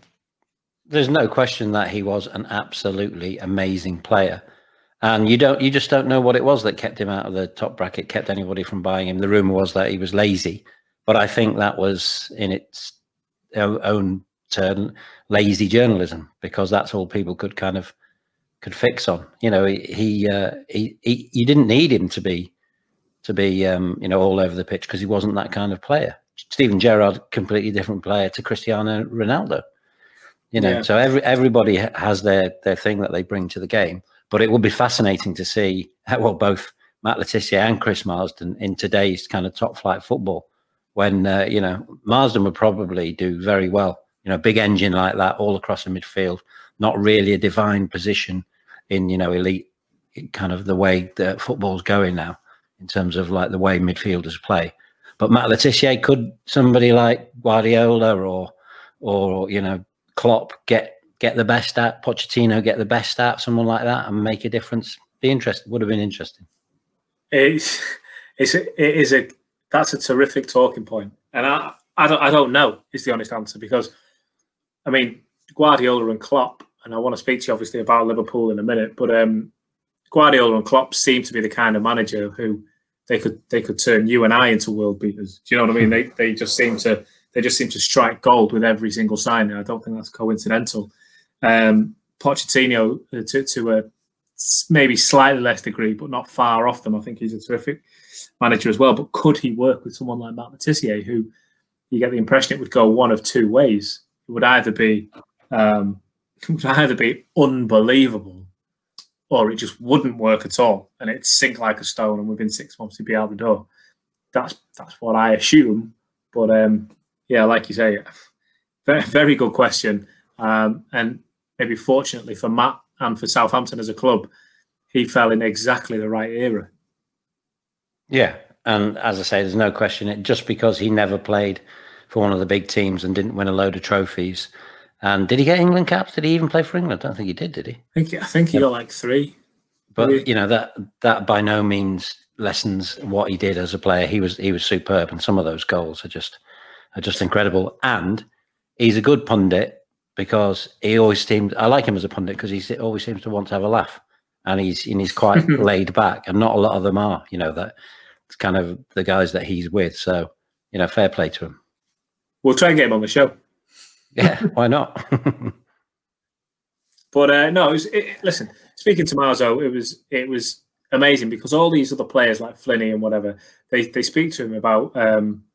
there's no question that he was an absolutely amazing player. And you don't, you just don't know what it was that kept him out of the top bracket, kept anybody from buying him. The rumor was that he was lazy, but I think that was in its own turn lazy journalism because that's all people could kind of could fix on. You know, he he, uh, he, he you didn't need him to be to be um, you know all over the pitch because he wasn't that kind of player. Steven Gerrard, completely different player to Cristiano Ronaldo. You know, yeah. so every everybody has their their thing that they bring to the game. But it will be fascinating to see well both Matt Le Tissier and Chris Marsden in today's kind of top flight football. When uh, you know Marsden would probably do very well. You know, big engine like that all across the midfield. Not really a divine position in you know elite kind of the way that football's going now in terms of like the way midfielders play. But Matt Le Tissier could somebody like Guardiola or or you know Klopp get get the best at Pochettino get the best at someone like that and make a difference. Be interesting. Would have been interesting. It's it's a, it is a that's a terrific talking point, and I I don't I don't know is the honest answer because I mean Guardiola and Klopp, and I want to speak to you obviously about Liverpool in a minute, but um, Guardiola and Klopp seem to be the kind of manager who they could they could turn you and I into world beaters. Do you know what I mean? They they just seem to they just seem to strike gold with every single signing. I don't think that's coincidental. Um, Pochettino uh, to to a maybe slightly less degree, but not far off them. I think he's a terrific manager as well. But could he work with someone like Matt Le Tissier, who you get the impression it would go one of two ways? It would either be um, would either be unbelievable or it just wouldn't work at all and it'd sink like a stone and within six months he'd be out the door. That's that's what I assume. But um, yeah, like you say, very, very good question. Um, and maybe fortunately for Matt and for Southampton as a club, he fell in exactly the right era. Yeah, and as I say, there's no question. It just because he never played for one of the big teams and didn't win a load of trophies and did he get England caps? Did he even play for England? I don't think he did. Did he? I think I think he yeah. got like three. But you know that that by no means lessens what he did as a player. He was he was superb, and some of those goals are just are just incredible. And he's a good pundit because he always seems. I like him as a pundit because he always seems to want to have a laugh, and he's and he's quite laid back, and not a lot of them are. You know that it's kind of the guys that he's with. So you know, fair play to him. We'll try and get him on the show. Yeah, why not? but uh, no, it was, it, listen. Speaking to Marzo, it was it was amazing because all these other players like Flinny and whatever they they speak to him about. Um,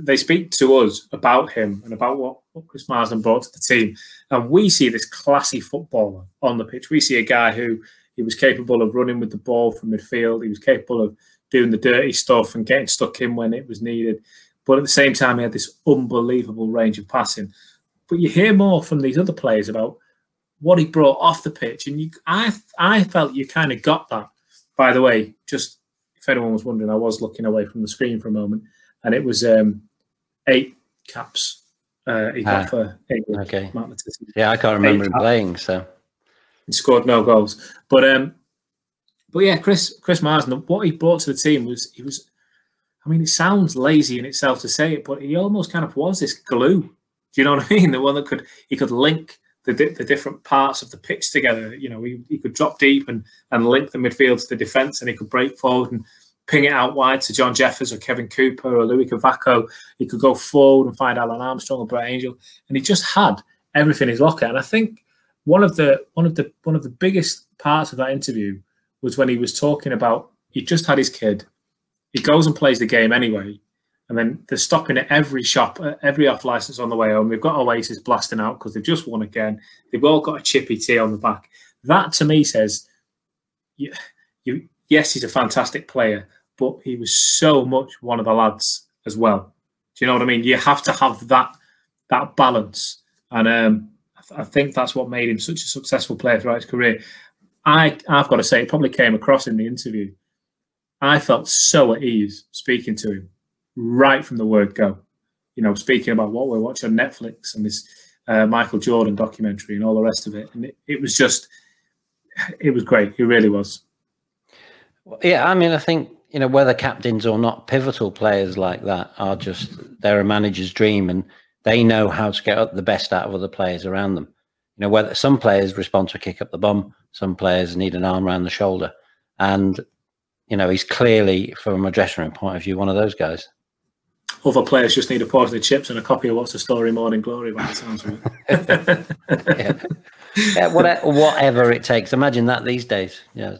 they speak to us about him and about what, what Chris Marsden brought to the team, and we see this classy footballer on the pitch. We see a guy who he was capable of running with the ball from midfield. He was capable of doing the dirty stuff and getting stuck in when it was needed. But at the same time, he had this unbelievable range of passing. But you hear more from these other players about what he brought off the pitch, and you, I, I felt you kind of got that. By the way, just if anyone was wondering, I was looking away from the screen for a moment, and it was um, eight caps uh, he got ah, for England. Okay. Yeah, I can't remember him playing, so he scored no goals. But um, but yeah, Chris Chris Marsden, what he brought to the team was he was. I mean, it sounds lazy in itself to say it, but he almost kind of was this glue. Do you know what I mean? The one that could he could link the, the different parts of the pitch together. You know, he, he could drop deep and and link the midfield to the defence, and he could break forward and ping it out wide to John Jeffers or Kevin Cooper or Luis Cavaco. He could go forward and find Alun Armstrong or Brett Angell, and he just had everything in his locker. And I think one of the one of the one of the biggest parts of that interview was when he was talking about he just had his kid. He goes and plays the game anyway, and then they're stopping at every shop, every off license on the way home. We've got Oasis blasting out because they've just won again. They've all got a chippy tea on the back. That to me says, you, you, yes, he's a fantastic player, but he was so much one of the lads as well. Do you know what I mean? You have to have that that balance, and um, I, th- I, think that's what made him such a successful player throughout his career. I I've got to say, it probably came across in the interview. I felt so at ease speaking to him right from the word go. You know, speaking about what we're watching on Netflix and this uh, Michael Jordan documentary and all the rest of it, and it, it was just, it was great. It really was. Yeah, I mean, I think you know, whether captains or not, pivotal players like that are just they're a manager's dream and they know how to get the best out of other players around them. You know, whether some players respond to a kick up the bum, some players need an arm around the shoulder. And, you know, he's clearly, from a dressing room point of view, one of those guys. Other players just need a pause the chips and a copy of What's the Story Morning Glory by the sounds of it. yeah. yeah, whatever, whatever it takes. Imagine that these days. Yeah.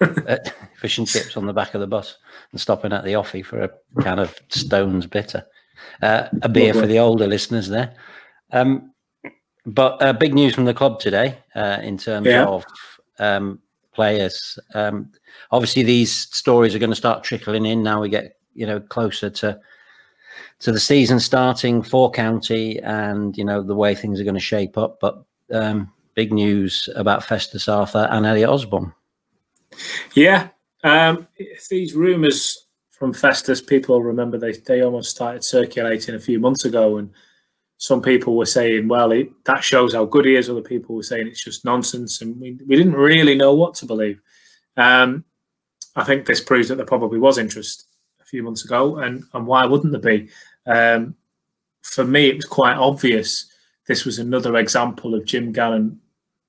fish and chips on the back of the bus and stopping at the offie for a can of Stones bitter. Uh, a beer for the older listeners there. Um, but uh, big news from the club today uh, in terms yeah. of um, players. Um, obviously, these stories are going to start trickling in now. We get you know closer to to the season starting for County, and you know the way things are going to shape up. But um, big news about Festus Arthur and Elliot Osborne. Yeah, um, these rumours from Festus, people remember they they almost started circulating a few months ago, and some people were saying, "Well, it, that shows how good he is." Other people were saying it's just nonsense, and we we didn't really know what to believe. Um, I think this proves that there probably was interest a few months ago, and and why wouldn't there be? Um, for me, it was quite obvious. This was another example of Jim Gannon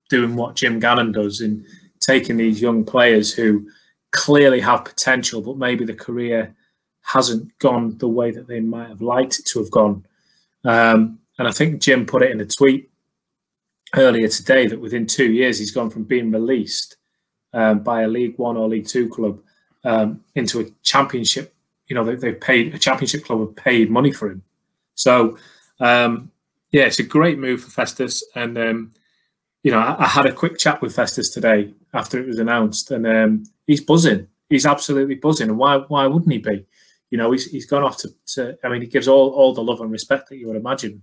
doing what Jim Gannon does in taking these young players who clearly have potential, but maybe the career hasn't gone the way that they might have liked it to have gone. Um, and I think Jim put it in a tweet earlier today that within two years he's gone from being released um, by a League One or League Two club um, into a championship. You know, they, have paid a championship club have paid money for him. So, um, yeah, it's a great move for Festus. And um, you know, I, I, had a quick chat with Festus today after it was announced, and um, he's buzzing. He's absolutely buzzing, and why why wouldn't he be? You know, he's, he's gone off to, to. I mean, he gives all all the love and respect that you would imagine.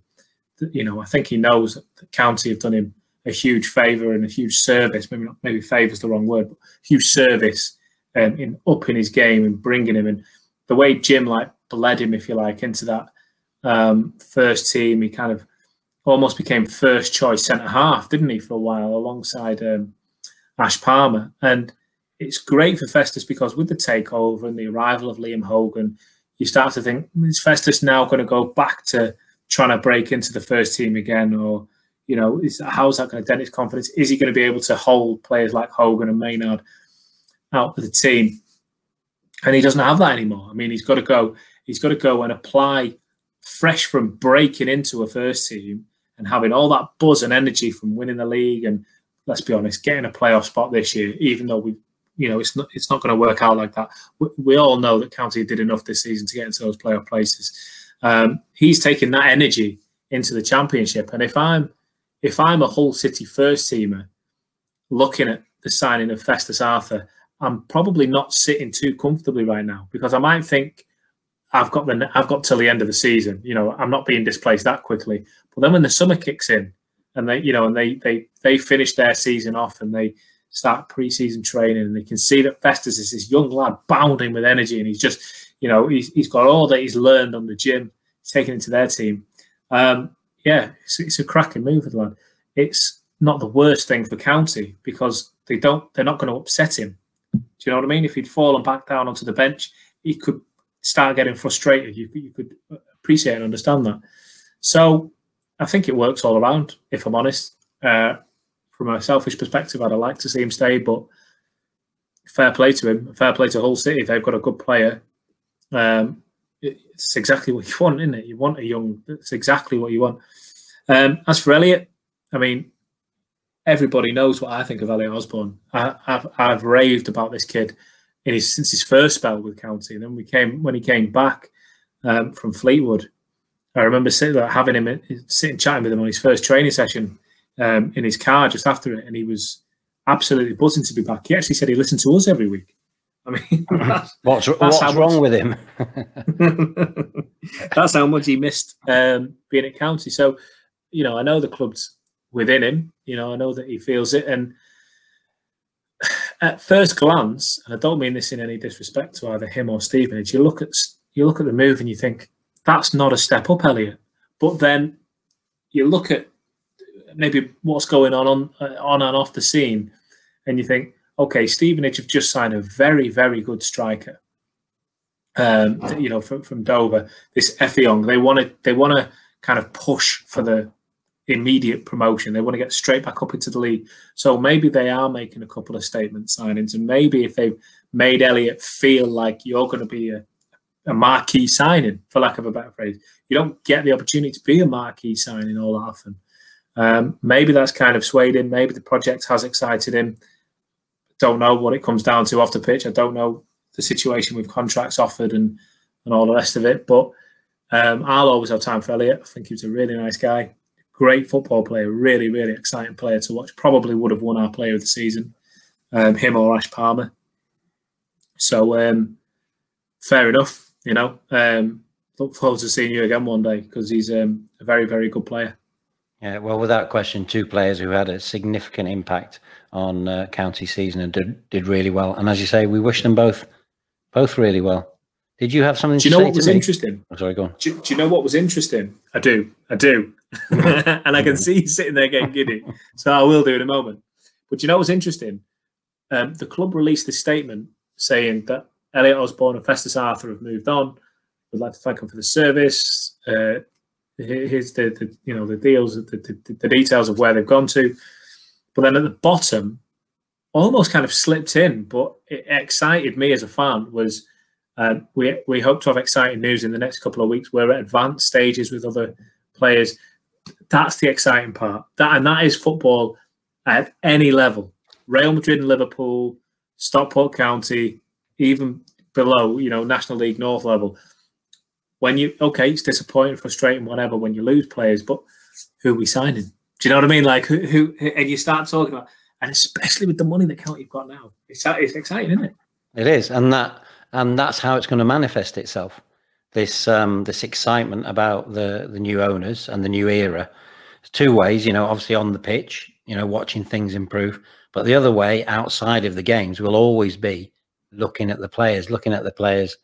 You know, I think he knows that the county have done him a huge favour and a huge service. Maybe not, maybe favour is the wrong word, but huge service um, in upping his game and bringing him. And the way Jim like bled him, if you like, into that um, first team, he kind of almost became first choice centre half, didn't he, for a while alongside um, Ash Palmer. And it's great for Festus because with the takeover and the arrival of Liam Hogan, you start to think, is Festus now going to go back to trying to break into the first team again? Or, you know, is, how's that going to dent his confidence? Is he going to be able to hold players like Hogan and Maynard out of the team? And he doesn't have that anymore. I mean, he's got to go. He's got to go and apply fresh from breaking into a first team and having all that buzz and energy from winning the league and let's be honest, getting a playoff spot this year, even though we, you know, it's not it's not going to work out like that. We, we, all know that County did enough this season to get into those playoff places. Um, he's taking that energy into the championship, and if I'm if I'm a Hull City first teamer looking at the signing of Festus Arthur, I'm probably not sitting too comfortably right now because I might think I've got the I've got till the end of the season. You know, I'm not being displaced that quickly. But then when the summer kicks in, and they, you know, and they they they finish their season off and they start preseason training, and they can see that Festus is this young lad bounding with energy, and he's just, you know, he's, he's got all that he's learned on the gym, taken into their team. Um, yeah, it's, it's a cracking move for the lad. It's not the worst thing for County because they don't they're not going to upset him. Do you know what I mean? If he'd fallen back down onto the bench, he could start getting frustrated. You, you could appreciate and understand that. So I think it works all around. If I'm honest, uh, from a selfish perspective, I'd like to see him stay, but fair play to him. Fair play to Hull City. They've got a good player. Um, it's exactly what you want, isn't it? You want a young. It's exactly what you want. Um, as for Elliot, I mean, everybody knows what I think of Elliot Osborne. I, have I've raved about this kid in his since his first spell with County, and then we came when he came back um, from Fleetwood. I remember sitting having him sitting chatting with him on his first training session um, in his car just after it, and he was absolutely buzzing to be back. He actually said he listened to us every week. I mean, that's, what's, that's what's wrong much, with him? that's how much he missed um, being at County. So, you know, I know the club's within him. You know, I know that he feels it. And at first glance, and I don't mean this in any disrespect to either him or Stevenage, you look at you look at the move and you think that's not a step up, Elliot. But then you look at maybe what's going on on uh, on and off the scene, and you think, okay, Stevenage have just signed a very very good striker. Um, you know, from, from Dover, this Effiong, they want to they want to kind of push for the immediate promotion. They want to get straight back up into the league. So maybe they are making a couple of statement signings, and maybe if they've made Elliot feel like you're going to be a, a marquee signing, for lack of a better phrase, you don't get the opportunity to be a marquee signing all that often. Um, maybe that's kind of swayed him. Maybe the project has excited him. Don't know what it comes down to off the pitch. I don't know the situation with contracts offered and and all the rest of it. But um, I'll always have time for Elliot. I think he was a really nice guy great football player, really, really exciting player to watch. Probably would have won our player of the season, um, him or Ash Palmer. So um, fair enough, you know. Um, look forward to seeing you again one day because he's um, a very, very good player. Yeah, well, without question, two players who had a significant impact on uh, county season and did, did really well. And as you say, we wish them both both really well. Did you have something? Do you know what was me? interesting? Oh, sorry, go on. Do, do, you know what was interesting? I do, I do, and I can see you sitting there getting giddy. So I will do in a moment. But you know what's interesting? Um, the club released a statement saying that Elliot Osborne and Festus Arthur have moved on. We'd like to thank them for the service. Uh, here's the, the, you know the deals, the, the, the details of where they've gone to. But then at the bottom, almost kind of slipped in, but it excited me as a fan was um, we we hope to have exciting news in the next couple of weeks. We're at advanced stages with other players. That's the exciting part. That and that is football at any level. Real Madrid and Liverpool, Stockport County, even below, you know, National League North level. When you okay, it's disappointing, frustrating, whatever. When you lose players, but who we signing? Do you know what I mean? Like who, who and you start talking about, and especially with the money that County have got now, it's it's exciting, isn't it? It is, and that and that's how it's going to manifest itself. This um, this excitement about the the new owners and the new era. two ways, you know, obviously on the pitch, you know, watching things improve, but the other way outside of the games will always be looking at the players, looking at the players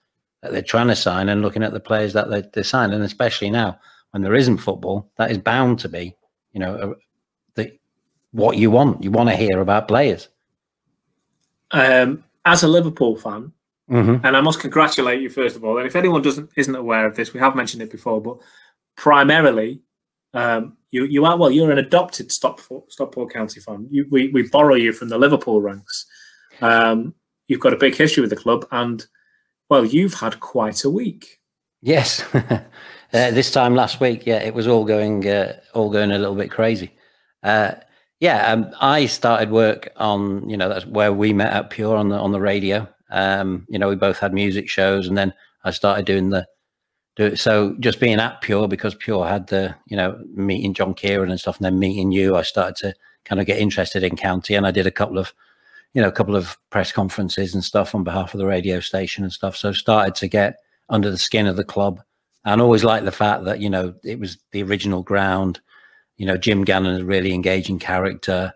that they're trying to sign, and looking at the players that they're, they're signing, and especially now when there isn't football, that is bound to be, you know, the what you want. You want to hear about players. Um, as a Liverpool fan, Mm-hmm. And I must congratulate you first of all. And if anyone doesn't isn't aware of this, we have mentioned it before, but primarily, um, you you are well. You're an adopted Stockport, Stockport County fan. You, we we borrow you from the Liverpool ranks. Um, you've got a big history with the club, and well, you've had quite a week. Yes, uh, this time last week, yeah, it was all going uh, all going a little bit crazy. Uh, yeah, um, I started work on you know that's where we met at Pure on the on the radio, um, you know, we both had music shows, and then I started doing the do it. So just being at Pure because Pure had the you know meeting John Kieran and stuff, and then meeting you, I started to kind of get interested in county, and I did a couple of you know a couple of press conferences and stuff on behalf of the radio station and stuff. So started to get under the skin of the club, and always liked the fact that you know it was the original ground. You know, Jim Gannon is a really engaging character,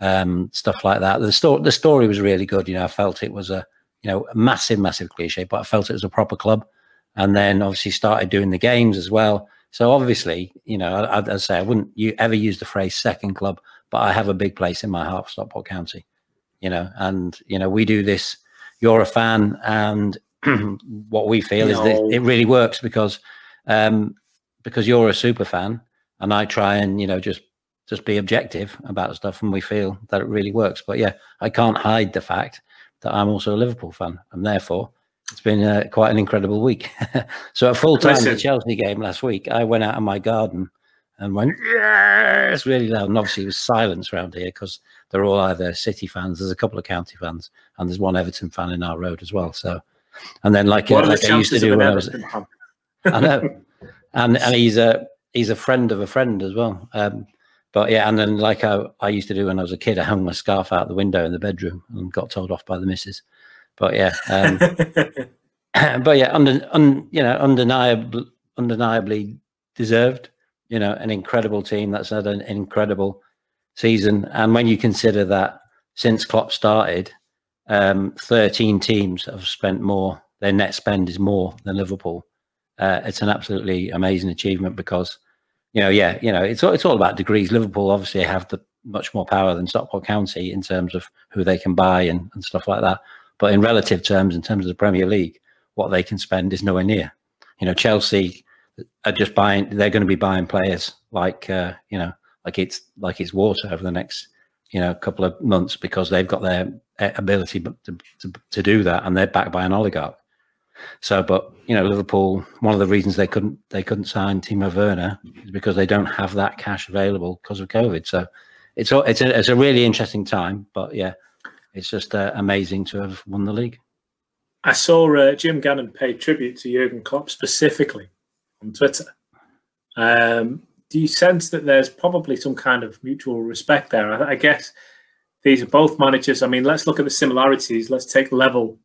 um, stuff like that. The story, the story was really good. You know, I felt it was a you know, a massive, massive cliche, but I felt it was a proper club. And then obviously started doing the games as well. So obviously, you know, I, would say I wouldn't you ever use the phrase second club, but I have a big place in my heart for Stockport County. You know, and you know we do this. You're a fan, and what we feel no. is that it really works because um, because you're a super fan, and I try and you know just just be objective about stuff, and we feel that it really works. But yeah, I can't hide the fact that I'm also a Liverpool fan, and therefore it's been uh, quite an incredible week. so at full time, the Chelsea game last week, I went out in my garden and went yes really loud, and obviously it was silence around here because they're all either City fans. There's a couple of County fans, and there's one Everton fan in our road as well. So, and then like, uh, like I used to do when I was, I know, and and he's a he's a friend of a friend as well. Um, but yeah, and then like I, I used to do when I was a kid, I hung my scarf out the window in the bedroom and got told off by the missus. But yeah, um, but yeah, under, un, you know, undeniably, undeniably deserved. You know, an incredible team that's had an incredible season, and when you consider that since Klopp started, um, 13 teams have spent more. Their net spend is more than Liverpool. Uh, it's an absolutely amazing achievement because, you know, yeah, you know, it's all, it's all about degrees. Liverpool obviously have the much more power than Stockport County in terms of who they can buy and, and stuff like that. But in relative terms, in terms of the Premier League, what they can spend is nowhere near. You know, Chelsea are just buying. They're going to be buying players like uh, you know, like it's like it's water over the next you know couple of months because they've got their uh, ability to, to, to do that, and they're backed by an oligarch. So, but you know, Liverpool. One of the reasons they couldn't they couldn't sign Timo Werner is because they don't have that cash available because of COVID. So, it's a, it's a it's a really interesting time. But yeah, it's just uh, amazing to have won the league. I saw uh, Jim Gannon pay tribute to Jurgen Klopp specifically on Twitter. Um, do you sense that there's probably some kind of mutual respect there? I, I, guess these are both managers. I mean, let's look at the similarities. Let's take level,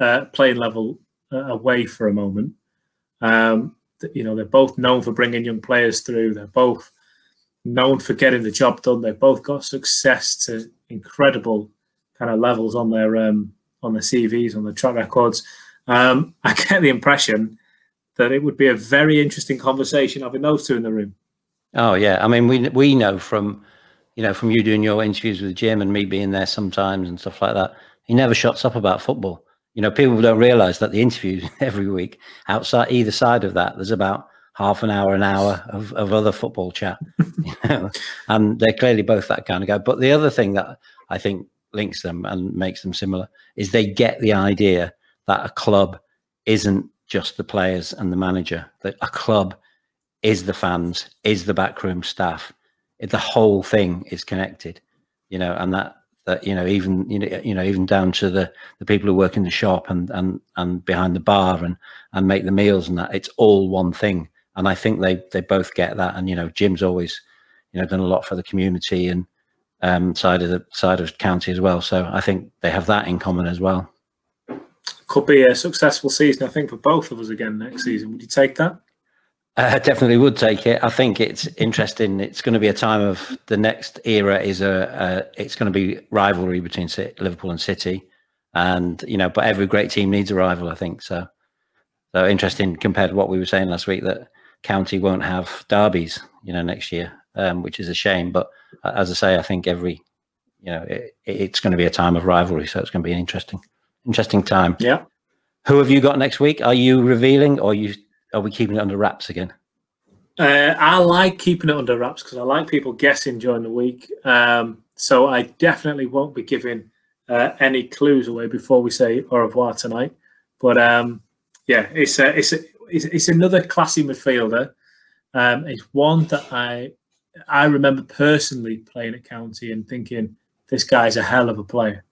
uh, playing level uh, away for a moment. Um, you know, they're both known for bringing young players through. They're both known for getting the job done. They've both got success to incredible kind of levels on their um, on their CVs, on their track records. Um, I get the impression that it would be a very interesting conversation having those two in the room. Oh yeah, I mean we we know from you know from you doing your interviews with Jim and me being there sometimes and stuff like that. He never shuts up about football. You know, people don't realise that the interviews every week outside either side of that, there's about half an hour, an hour of, of other football chat. you know? And they're clearly both that kind of guy. But the other thing that I think links them and makes them similar is they get the idea that a club isn't just the players and the manager that a club is the fans is the backroom staff it, the whole thing is connected you know and that that you know even you know you know even down to the the people who work in the shop and and and behind the bar and and make the meals and that it's all one thing and i think they they both get that and you know jim's always you know done a lot for the community and um, side of the side of county as well. So I think they have that in common as well. Could be a successful season, I think, for both of us again next season. Would you take that? I definitely would take it. I think it's interesting. It's going to be a time of the next era is a, a it's going to be rivalry between Liverpool and City, and you know, but every great team needs a rival. I think so. So interesting compared to what we were saying last week that County won't have derbies, you know, next year, um, which is a shame. But as I say, I think every, you know, it, it's going to be a time of rivalry, so it's going to be an interesting, interesting time. Yeah. Who have you got next week? Are you revealing, or are you are we keeping it under wraps again? Uh, I like keeping it under wraps because I like people guessing during the week. Um, so I definitely won't be giving uh, any clues away before we say au revoir tonight. But um, yeah, it's a, it's, a, it's, it's another classy midfielder. Um, it's one that I I remember personally playing at County and thinking this guy's a hell of a player.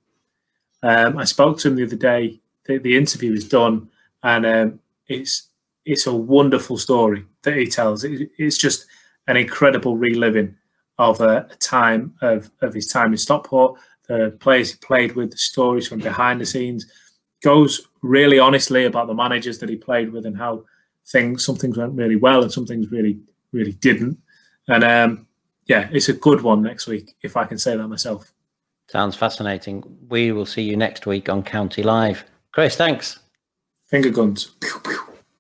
Um, I spoke to him the other day. The, the interview is done, and um, it's it's a wonderful story that he tells. It, it's just an incredible reliving of a, a, time of, of his time in Stockport, the players he played with, the stories from behind the scenes. Goes really honestly about the managers that he played with and how things some things went really well and some things really really didn't. And um, yeah, it's a good one next week, if I can say that myself. Sounds fascinating. We will see you next week on County Live. Chris, thanks. Finger guns. Pew, pew.